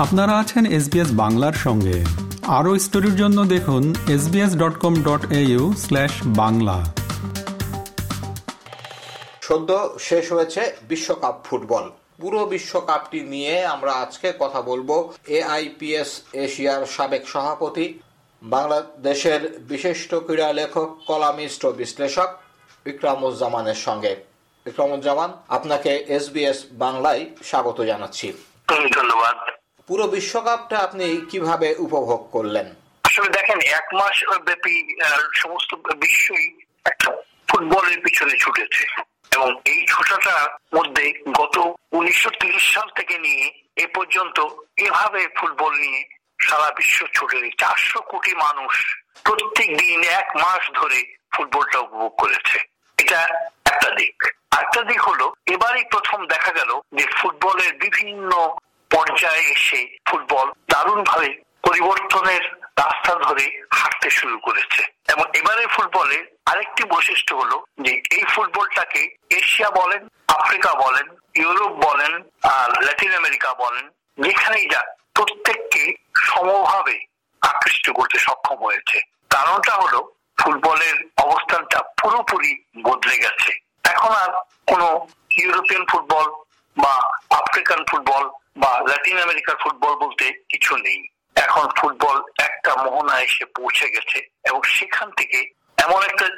আপনারা আছেন এসবিএস বাংলার সঙ্গে। আরও স্টোরির জন্য দেখুন SBS dot com dot AU slash Bangla. সদ্য শেষ হয়েছে বিশ্বকাপ ফুটবল। পুরো বিশ্বকাপটি নিয়ে আমরা আজকে কথা বলব এআইপিএস এশিয়ার সাবেক সভাপতি বাংলাদেশের বিশিষ্ট ক্রীড়া লেখক কলামিস্ট ও বিশ্লেষক বিক্রমুজ্জামানের সঙ্গে। বিক্রমুজ্জামান আপনাকে এসবিএস বাংলায় স্বাগত জানাচ্ছি। ধন্যবাদ। পুরো বিশ্বকাপটা আপনি কীভাবে উপভোগ করলেন? আসলে দেখেন, এক মাস ব্যাপী সমস্ত বিশ্বই একটা ফুটবলের পিছনে ছুটেছে। এবং এই ছোটাটার মধ্যে গত উনিশশো সাল থেকে নিয়ে এ পর্যন্ত এভাবে ফুটবল নিয়ে সারা বিশ্ব ছুটেনি চারশো কোটি মানুষ প্রত্যেক দিন এক মাস ধরে ফুটবলটা উপভোগ করেছে। এটা একটা দিক। আরেকটা দিক হলো, এবারই প্রথম দেখা গেল যে ফুটবলের বিভিন্ন পর্যায়ে এসে ফুটবল দারুণ ভাবে পরিবর্তনের রাস্তা ধরে হাঁটতে শুরু করেছে। এবং এবারে ফুটবলে আরেকটি বৈশিষ্ট্য হলো যে এই ফুটবলটাকে এশিয়া বলেন, আফ্রিকা বলেন, ইউরোপ বলেন, আর ল্যাটিন আমেরিকা বলেন, যেখানেই যাক প্রত্যেককে সমভাবে আকৃষ্ট করতে সক্ষম হয়েছে। কারণটা হলো ফুটবলের অবস্থানটা পুরোপুরি বদলে গেছে। এখন আর কোনো ইউরোপিয়ান ফুটবল বা আফ্রিকান ফুটবল বা ল্যাটিন আমেরিকার ফুটবল বলতে কিছু নেই। এখন ফুটবল একটা মোহনা এসে পৌঁছে গেছে এবং সেখান থেকে এমন একটা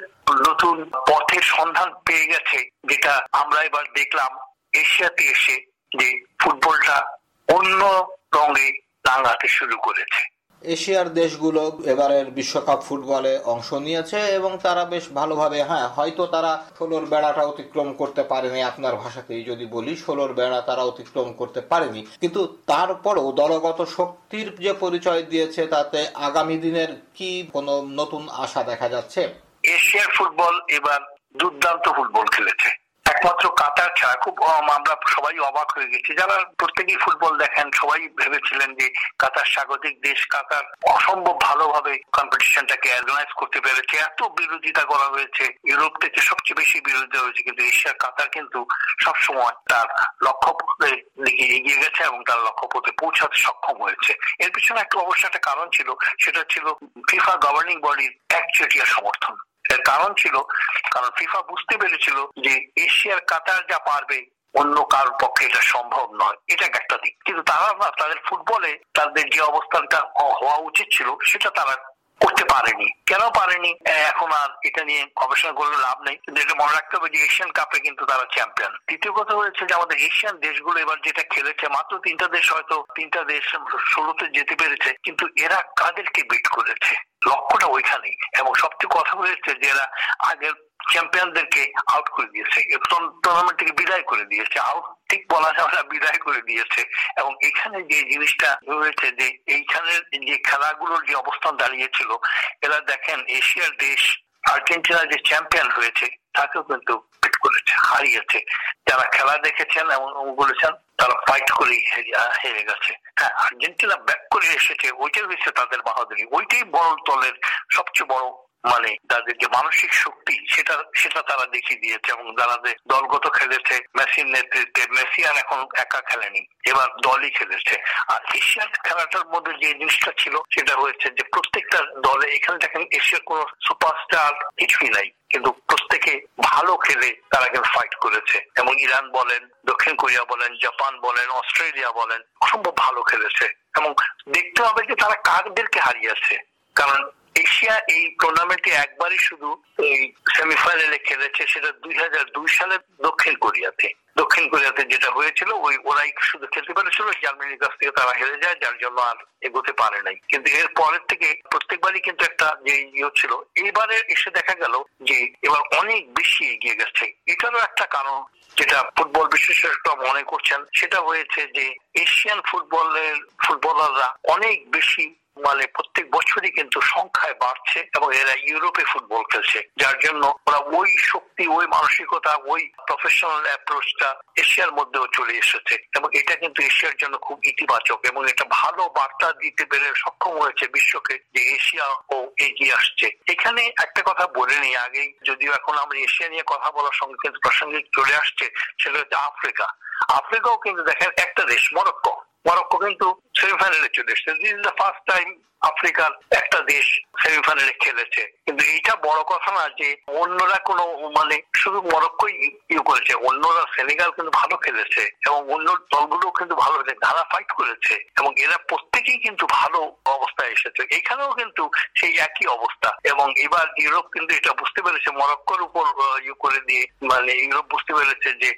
নতুন পথের সন্ধান পেয়ে গেছে যেটা আমরা এবার দেখলাম এশিয়াতে এসে যে ফুটবলটা অন্য রঙে রাঙাতে শুরু করেছে। এশিয়ার দেশগুলো এবারের বিশ্বকাপ ফুটবলে অংশ নিয়েছে এবং তারা বেশ ভালোভাবে হ্যাঁ হয়তো তারা ষোলোর বেড়াটা অতিক্রম করতে পারেনি আপনার ভাষাতেই যদি বলি, ষোলোর বেড়া তারা অতিক্রম করতে পারেনি। কিন্তু তারপরও দলগত শক্তির যে পরিচয় দিয়েছে, তাতে আগামী দিনের কি কোনো নতুন আশা দেখা যাচ্ছে? এশিয়ার ফুটবল এবার দুর্দান্ত ফুটবল খেলেছে। একমাত্র কাতার ছাড়া খুব আমরা সবাই অবাক হয়ে গেছি। যারা প্রত্যেকেই ফুটবল দেখেন, সবাই ভেবেছিলেন যে কাতার স্বাগতিক দেশ, কাতার অসম্ভব ভালোভাবে কম্পিটিশনটাকে অর্গানাইজ করতে পেরেছে। এত বিরোধিতা করা হয়েছে। ইউরোপ থেকে সবচেয়ে বেশি বিরোধিতা হয়েছে, কিন্তু এশিয়ার কাতার কিন্তু সবসময় তার লক্ষ্য দিকে এগিয়ে গেছে এবং তার লক্ষ্য পথে পৌঁছাতে সক্ষম হয়েছে। এর পিছনে একটা অবশ্য একটা কারণ ছিল, সেটা ছিল ফিফা গভর্নিং বডির একচেটিয়া সমর্থন। এর কারণ ছিল, কারণ ফিফা বুঝতে পেরেছিল যে এশিয়ার কাতার যা পারবে, অন্য কার পক্ষে এটা সম্ভব নয়। এটা একটা দিক। কিন্তু তারা না, তাদের ফুটবলে তাদের যে অবস্থানটা হওয়া উচিত ছিল, সেটা তারা করতে পারেনি। কেন পারেনি? এখন আর এটা নিয়ে গবেষণা করলে লাভ নেই। কিন্তু এটা মনে রাখতে হবে যে এশিয়ান কাপে কিন্তু তারা চ্যাম্পিয়ন দ্বিতীয় কথা হয়েছে যে আমাদের এশিয়ান দেশগুলো এবার যেটা খেলেছে, মাত্র তিনটা দেশ হয়তো তিনটা দেশ ষোলোতে যেতে পেরেছে, কিন্তু এরা কাদেরকে বিট করেছে? লক্ষ্যটা ওইখানেই এবং সবচেয়ে কথা হয়েছে যে এরা আগের চ্যাম্পিয়নদেরকে আউট করে দিয়েছে। টুর্নামেন্ট থেকে বিদায় করে দিয়েছে। আউট ঠিক বলা যাবে না, বিদায় করে দিয়েছে। এবং এখানে যে জিনিসটা হয়েছে যে এইখানের যে খেলাগুলোর যে অবস্থান দাঁড়িয়েছিল, এরা দেখেন এশিয়ার দেশ আর্জেন্টিনা যে চ্যাম্পিয়ন হয়েছে, তাকেও কিন্তু করেছে, হারিয়েছে। যারা খেলা দেখেছেন এবং বলেছেন তারা ফাইট করে হেরে গেছে। হ্যাঁ আর্জেন্টিনা ব্যাক করে এসেছে, ওইটাই হয়েছে তাদের বাহাদুরি। ওইটাই বড় দলের সবচেয়ে বড় মানে তাদের যে মানসিক শক্তি, সেটা সেটা তারা দেখিয়ে দিয়েছে এবং যারা যে দলগত খেলেছে, মেসির নেতৃত্বে, মেসি আর এখন একা খেলেনি, এবার দলই খেলেছে। আর এশিয়ার খেলাটার মধ্যে যে জিনিসটা ছিল, সেটা হয়েছে যে প্রত্যেকটা দলে এখানে দেখেন এশিয়ার কোন সুপারস্টার কিছুই নাই, কিন্তু প্রত্যেকে ভালো খেলে তারা কিন্তু ফাইট করেছে। এবং ইরান বলেন, দক্ষিণ কোরিয়া বলেন, জাপান বলেন, অস্ট্রেলিয়া বলেন, অসম্ভব ভালো খেলেছে। এবং দেখতে হবে যে তারা কাকদেরকে হারিয়েছে। কারণ এশিয়া এই টুর্নামেন্টে একবারই শুধু এই সেমিফাইনালে খেলেছে, সেটা দুই হাজার দুই সালে দক্ষিণ কোরিয়াতে। দক্ষিণ কোরিয়াতে যেটা হয়েছিল, ওই ওরাই শুধু খেলতে পেরেছিল, জার্মানির কাছ থেকে তারা হেরে যায়, যার জন্য আর এগোতে পারে নাই। কিন্তু এর পরের থেকে প্রত্যেকবারই কিন্তু একটা যে ইয়ে ছিল এইবারে এসে দেখা গেল যে এবার অনেক বেশি এগিয়ে গেছে। এটারও একটা কারণ যেটা ফুটবল বিশেষজ্ঞরা মনে করছেন, সেটা হয়েছে যে এশিয়ান ফুটবলের ফুটবলাররা অনেক বেশি মানে প্রত্যেক বছরই কিন্তু সংখ্যায় বাড়ছে এবং এরা ইউরোপে ফুটবল খেলছে। যার জন্য ওরা ওই শক্তি, ওই মানসিকতা, ওই প্রফেশনাল অ্যাপ্রোচটা এশিয়ার মধ্যেও চলে এসেছে এবং এটা কিন্তু এশিয়ার জন্য খুব ইতিবাচক এবং এটা ভালো বার্তা দিতে পেরে সক্ষম হয়েছে বিশ্বকে যে এশিয়া ও এগিয়ে আসছে। এখানে একটা কথা বলে নিই আগেই, যদিও এখন আমরা এশিয়া নিয়ে কথা বলার সঙ্গে কিন্তু প্রাসঙ্গিক চলে আসছে, সেটা হচ্ছে আফ্রিকা। আফ্রিকাও কিন্তু দেখেন একটা দেশ, মরক্কো। মরক্কো কিন্তু সেমিফাইনালে চলে এসছে। This is the first time আফ্রিকার একটা দেশ সেমিফাইনালে খেলেছে। কিন্তু এইটা বড় কথা না যে, অন্যরা কোনো মানে শুধু মরক্কোই ইয়ে করেছে, অন্যরা সেনেগাল কিন্তু ভালো খেলেছে এবং অন্য দলগুলো কিন্তু ভালো খেলেছে ধারা ফাইট করেছে এবং এরা প্রত্যেকেই কিন্তু ভালো অবস্থায় এসেছে। এখানেও কিন্তু সেই একই অবস্থা এবং এবার ইউরোপ কিন্তু এটা বুঝতে পেরেছে, মরক্কোর উপর ইয়ে করে দিয়ে মানে ইউরোপ বুঝতে পেরেছে যে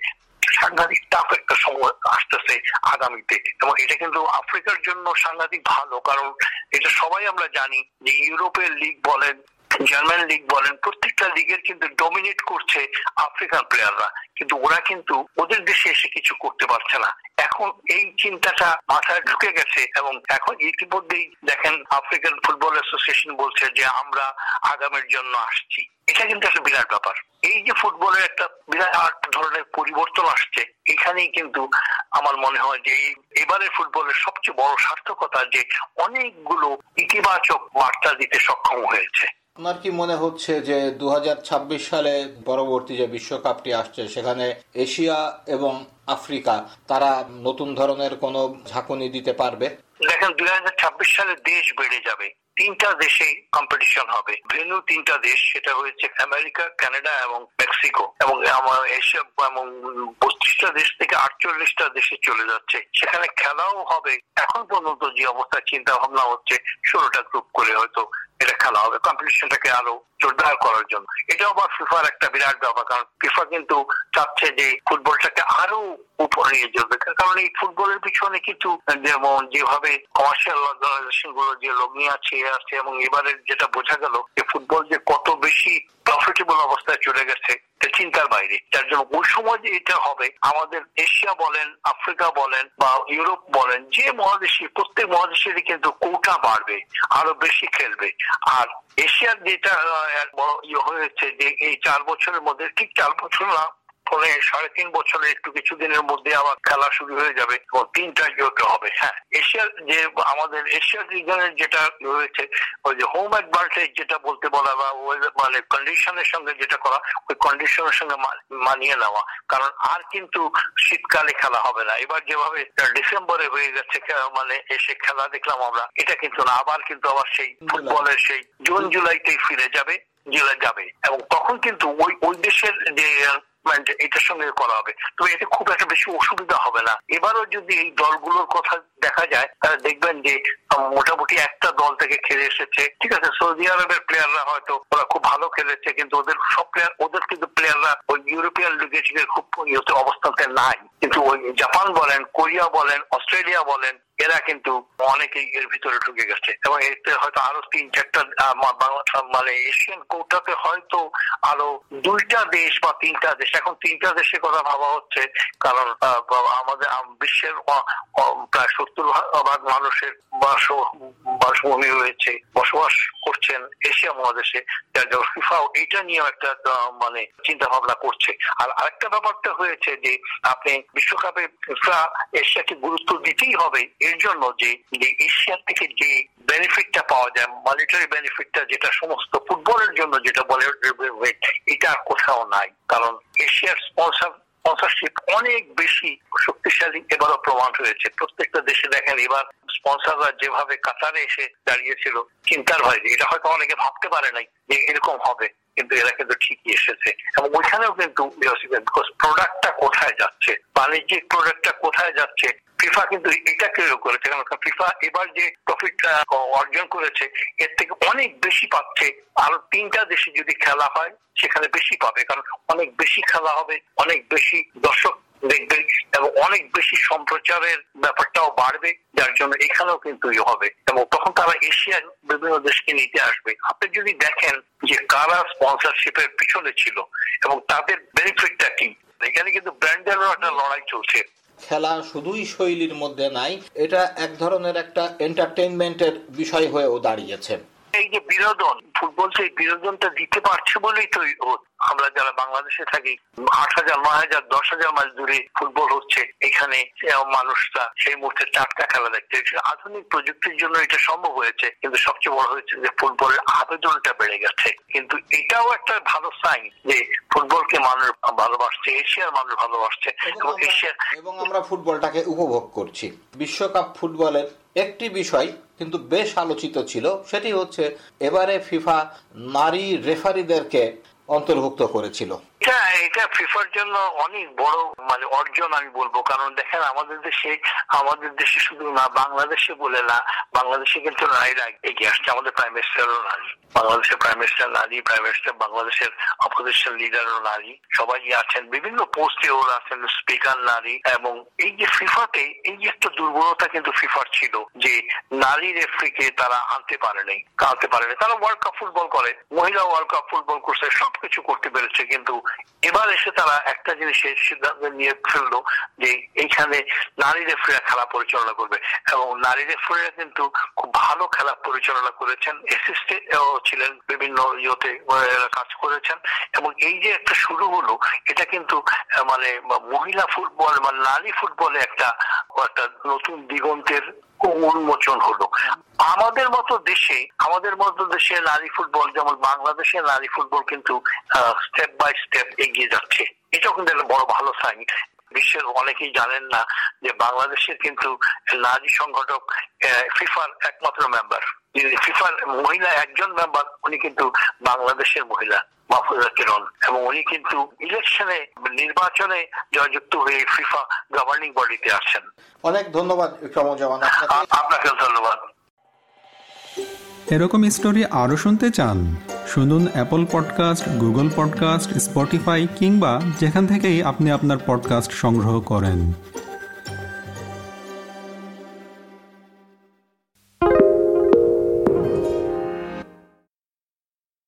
সাংঘাতিক টাফ একটা সময় আসতেছে আগামীতে। এবং এটা কিন্তু আফ্রিকার জন্য সাংঘাতিক ভালো, কারণ এটা সবাই আমরা জানি যে ইউরোপের লিগ বলেন জার্মান লিগ বলেন, প্রত্যেকটা লিগের কিন্তু ডমিনেট করছে আফ্রিকান প্লেয়াররা কিন্তু ওরা কিন্তু ওদের দেশে এসে কিছু করতে পারছে না। এখন এই চিন্তাটা মাথায় ঢুকে গেছে এবং এখন ইতিমধ্যেই দেখেন আফ্রিকান ফুটবল অ্যাসোসিয়েশন বলছে যে আমরা আগামীর জন্য আসছি। এটা কিন্তু একটা বিরাট ব্যাপার। এই যে ফুটবলের একটা বিরাট ধরনের পরিবর্তন আসছে, এখানেই কিন্তু আমার মনে হয় যে এবারের ফুটবলের সবচেয়ে বড় সার্থকতা যে অনেকগুলো ইতিবাচক বার্তা দিতে সক্ষম হয়েছে। আপনার কি মনে হচ্ছে যে দু হাজার ছাব্বিশ সালে পরবর্তী যে বিশ্বকাপটি আসছে, সেখানে এশিয়া এবং আফ্রিকা, তারা নতুন ধরনের কোন ঝাঁকুনি দিতে পারবে? দেখেন দুই সালে দেশ বেড়ে যাবে। তিনটা দেশে কম্পিটিশন হবে। ভেনু তিনটা দেশ, সেটা হয়েছে আমেরিকা, কানাডা এবং মেক্সিকো। এবং এশিয়া এবং বত্রিশটা দেশ থেকে আটচল্লিশটা দেশে চলে যাচ্ছে। সেখানে খেলাও হবে। এখন পর্যন্ত যে অবস্থা, চিন্তা ভাবনা হচ্ছে, ষোলোটা গ্রুপ করে হয়তো এটা খেলা হবে কম্পিটিশনটাকে আরও জোরদার করার জন্য। এটাও আবার ফিফার একটা বিরাট ব্যাপার, কারণ ফিফা কিন্তু চাচ্ছে যে ফুটবলটাকে আরও উপরে নিয়ে যাবে কারণ এই ফুটবলের পিছনে কিছু, যেমন যেভাবে কমার্শিয়াল অর্গানাইজেশনগুলো যে লগ্নি আছে আছে, এবং এবারে যেটা বোঝা গেল যে ফুটবল যে কত বেশি প্রফিটেবল অবস্থায় চলে গেছে। চিন্তার বাইরে। যার জন্য ওই সময় যে এটা হবে, আমাদের এশিয়া বলেন, আফ্রিকা বলেন বা ইউরোপ বলেন, যে মহাদেশে, প্রত্যেক মহাদেশেরই কিন্তু কোটা বাড়বে, আরও বেশি খেলবে। আর এশিয়ার যেটা ইয়ে হয়েছে যে এই চার বছরের মধ্যে, ঠিক চার বছর না ফলে সাড়ে তিন বছরের একটু কিছুদিনের মধ্যে আবার খেলা শুরু হয়ে যাবে এবং তিনটা ইয়েতে হবে হ্যাঁ। এশিয়ার যে আমাদের এশিয়ার রিজনের যেটা রয়েছে ওই যে হোম অ্যাডভান্টেজ যেটা বলতে বলা বা মানে কন্ডিশনের সঙ্গে যেটা করা ওই কন্ডিশনের সঙ্গে মানিয়ে নেওয়া। কারণ আর কিন্তু শীতকালে খেলা হবে না। এবার যেভাবে ডিসেম্বরে হয়ে গেছে মানে এসে খেলা দেখলাম আমরা এটা কিন্তু না। আবার কিন্তু আবার সেই ফুটবলের সেই জুন জুলাইতেই ফিরে যাবে জেলা যাবে। এবং তখন কিন্তু ওই ওই দেশের যে এটার সঙ্গে করা হবে। তো এতে খুব একটা বেশি অসুবিধা হবে না। এবারও যদি এই দলগুলোর কথা দেখা যায় তারা দেখবেন যে মোটামুটি একটা দল থেকে খেলে এসেছে। ঠিক আছে, সৌদি আরবের প্লেয়াররা হয়তো ওরা খুব ভালো খেলেছে, কিন্তু ওদের সব প্লেয়ার ওদের কিন্তু প্লেয়াররা ওই ইউরোপিয়ান লিগে খুব অবস্থাতে নাই। কিন্তু ওই জাপান বলেন কোরিয়া বলেন অস্ট্রেলিয়া বলেন, এরা কিন্তু অনেকেই এর ভিতরে ঢুকে গেছে। এবং এতে হয়তো আরও তিন চারটা মানে এশিয়ান কোটাতে হয়তো আরও দুইটা দেশ বা তিনটা দেশ, এখন তিনটা দেশের কথা ভাবা হচ্ছে, কারণ আমাদের বিশ্বের প্রায় সত্তর ভাগ মানুষের বাসভূমি রয়েছে বসবাস করছেন এশিয়া মহাদেশে, যার জন্য ফিফা এটা নিয়ে একটা মানে চিন্তা ভাবনা করছে। আর আরেকটা ব্যাপারটা হয়েছে যে, আপনি বিশ্বকাপে ফিফা এশিয়াকে গুরুত্ব দিতেই হবে এর জন্য যে এশিয়ার থেকে যে বেনিফিটটা পাওয়া যায় মনিটারি বেনিফিটটা যেটা সমস্ত ফুটবলের জন্য যেটা বলে এটা কোথাও নাই। কারণ এশিয়ার স্পন্সার স্পন্সরশিপ অনেক বেশি শক্তিশালী এবারও প্রমাণ হয়েছে। প্রত্যেকটা দেশে দেখেন, এবার স্পন্সররা যেভাবে কাতারে এসে দাঁড়িয়েছিল, চিন্তার বাইরে। এটা হয়তো অনেকে ভাবতে পারে নাই। যে এরকম হবে। কিন্তু এরা কিন্তু ঠিকই এসেছে। এবং ওইখানেও কিন্তু প্রোডাক্টটা কোথায় যাচ্ছে, বাণিজ্যিক প্রোডাক্টটা কোথায় যাচ্ছে ফিফা কিন্তু এটা কেউ করেছে। কারণ ফিফা এবার যে প্রফিটটা অর্জন করেছে, এর থেকে অনেক বেশি পাচ্ছে। আরও তিনটা দেশে যদি খেলা হয়, সেখানে বেশি পাবে। কারণ অনেক বেশি খেলা হবে, অনেক বেশি দর্শক দেখবে এবং অনেক বেশি সম্প্রচারের ব্যাপারটাও বাড়বে, যার জন্য এখানেও কিন্তু ইয়ে হবে। এবং তখন তারা এশিয়ার বিভিন্ন দেশকে নিতে আসবে। আপনি যদি দেখেন যে কারা স্পন্সরশিপের পিছনে ছিল এবং তাদের বেনিফিটটা কি, এখানে কিন্তু ব্র্যান্ডেরও একটা লড়াই চলছে। খেলা শুধুই শৈলীর মধ্যে নাই, এটা এক ধরনের একটা এন্টারটেইনমেন্টের বিষয় হয়েও দাঁড়িয়েছে। এই যে বিনোদন ফুটবল সেই বিনোদনটা দিতে পারছে বলেই তো আমরা যারা বাংলাদেশে থাকি আট হাজার নয় হাজার দশ হাজার মাইল দূরে ফুটবল হচ্ছে এখানে মানুষরা সেই মুহূর্তে টাটকা খেলা দেখতে আধুনিক প্রযুক্তির জন্য এটা সম্ভব হয়েছে কিন্তু সবচেয়ে বড় হয়েছে যে ফুটবলের আবেদনটা বেড়ে গেছে। কিন্তু এটাও একটা ভালো সাইন যে ফুটবলকে মানুষ ভালোবাসছে এশিয়ার মানুষ ভালোবাসছে এবং এশিয়া এবং আমরা ফুটবলটাকে উপভোগ করছি। বিশ্বকাপ ফুটবলের একটি বিষয় কিন্তু বেশ আলোচিত ছিল সেটি হচ্ছে এবারে ফিফা নারী রেফারিদেরকে অন্তর্ভুক্ত করেছিল। এটা এটা ফিফার জন্য অনেক বড় মানে অর্জন আমি বলব। কারণ দেখেন, আমাদের দেশে আমাদের দেশে শুধু না, বাংলাদেশে বলে না, বাংলাদেশে কিন্তু নারীরা এগিয়ে আসছে। আমাদের প্রাইম মিনিস্টারও নারী। বাংলাদেশের প্রাইম মিনিস্টার নারী প্রাইম মিনিস্টার বাংলাদেশের অপোজিশন লিডারও নারী। সবাই আছেন। বিভিন্ন পোস্টে ওরা আছেন স্পিকার নারী। এবং এই যে ফিফাতে এই যে একটা দুর্বলতা কিন্তু ফিফার ছিল, যে নারী রেফারিকে তারা আনতে পারেনি আনতে পারেনি তারা ওয়ার্ল্ড কাপ ফুটবল করে, মহিলা ওয়ার্ল্ড কাপ ফুটবল করছে, সবকিছু করতে পেরেছে। কিন্তু এবার এসে তারা একটা জিনিসের সিদ্ধান্ত নিয়ে ফেলল যে এইখানে নারী রেফারিরা খেলা পরিচালনা করবে এবং নারী রেফারিরা কিন্তু খুব ভালো খেলা পরিচালনা করেছেন ছিলেন, বিভিন্ন ইয়েতে কাজ করেছেন এবং এই যে একটা শুরু হলো, এটা কিন্তু মানে মহিলা ফুটবল মানে নারী ফুটবলে একটা একটা নতুন দিগন্তের উন্মোচন হলো। আমাদের মতো দেশে, আমাদের মতো দেশে নারী ফুটবল, যেমন বাংলাদেশের নারী ফুটবল কিন্তু স্টেপ বাই স্টেপ এগিয়ে যাচ্ছে। এটা কিন্তু একটা বড় ভালো সাইন বিশ্বের অনেকেই জানেন না যে বাংলাদেশের কিন্তু নারী সংগঠক ফিফার একমাত্র মেম্বার ফিফার মহিলা একজন মেম্বার উনি কিন্তু বাংলাদেশের মহিলা মাহফুজা কিরণ এবং উনি কিন্তু ইলেকশনে নির্বাচনে জয়যুক্ত হয়ে ফিফা গভর্নিং বডিতে অনেক ধন্যবাদ আপনাকে ধন্যবাদ। এরকম স্টোরি আরও শুনতে চান শুনুন Apple podcast Google podcast Spotify কিংবা যেখান থেকেই আপনি আপনার পডকাস্ট সংগ্রহ করেন।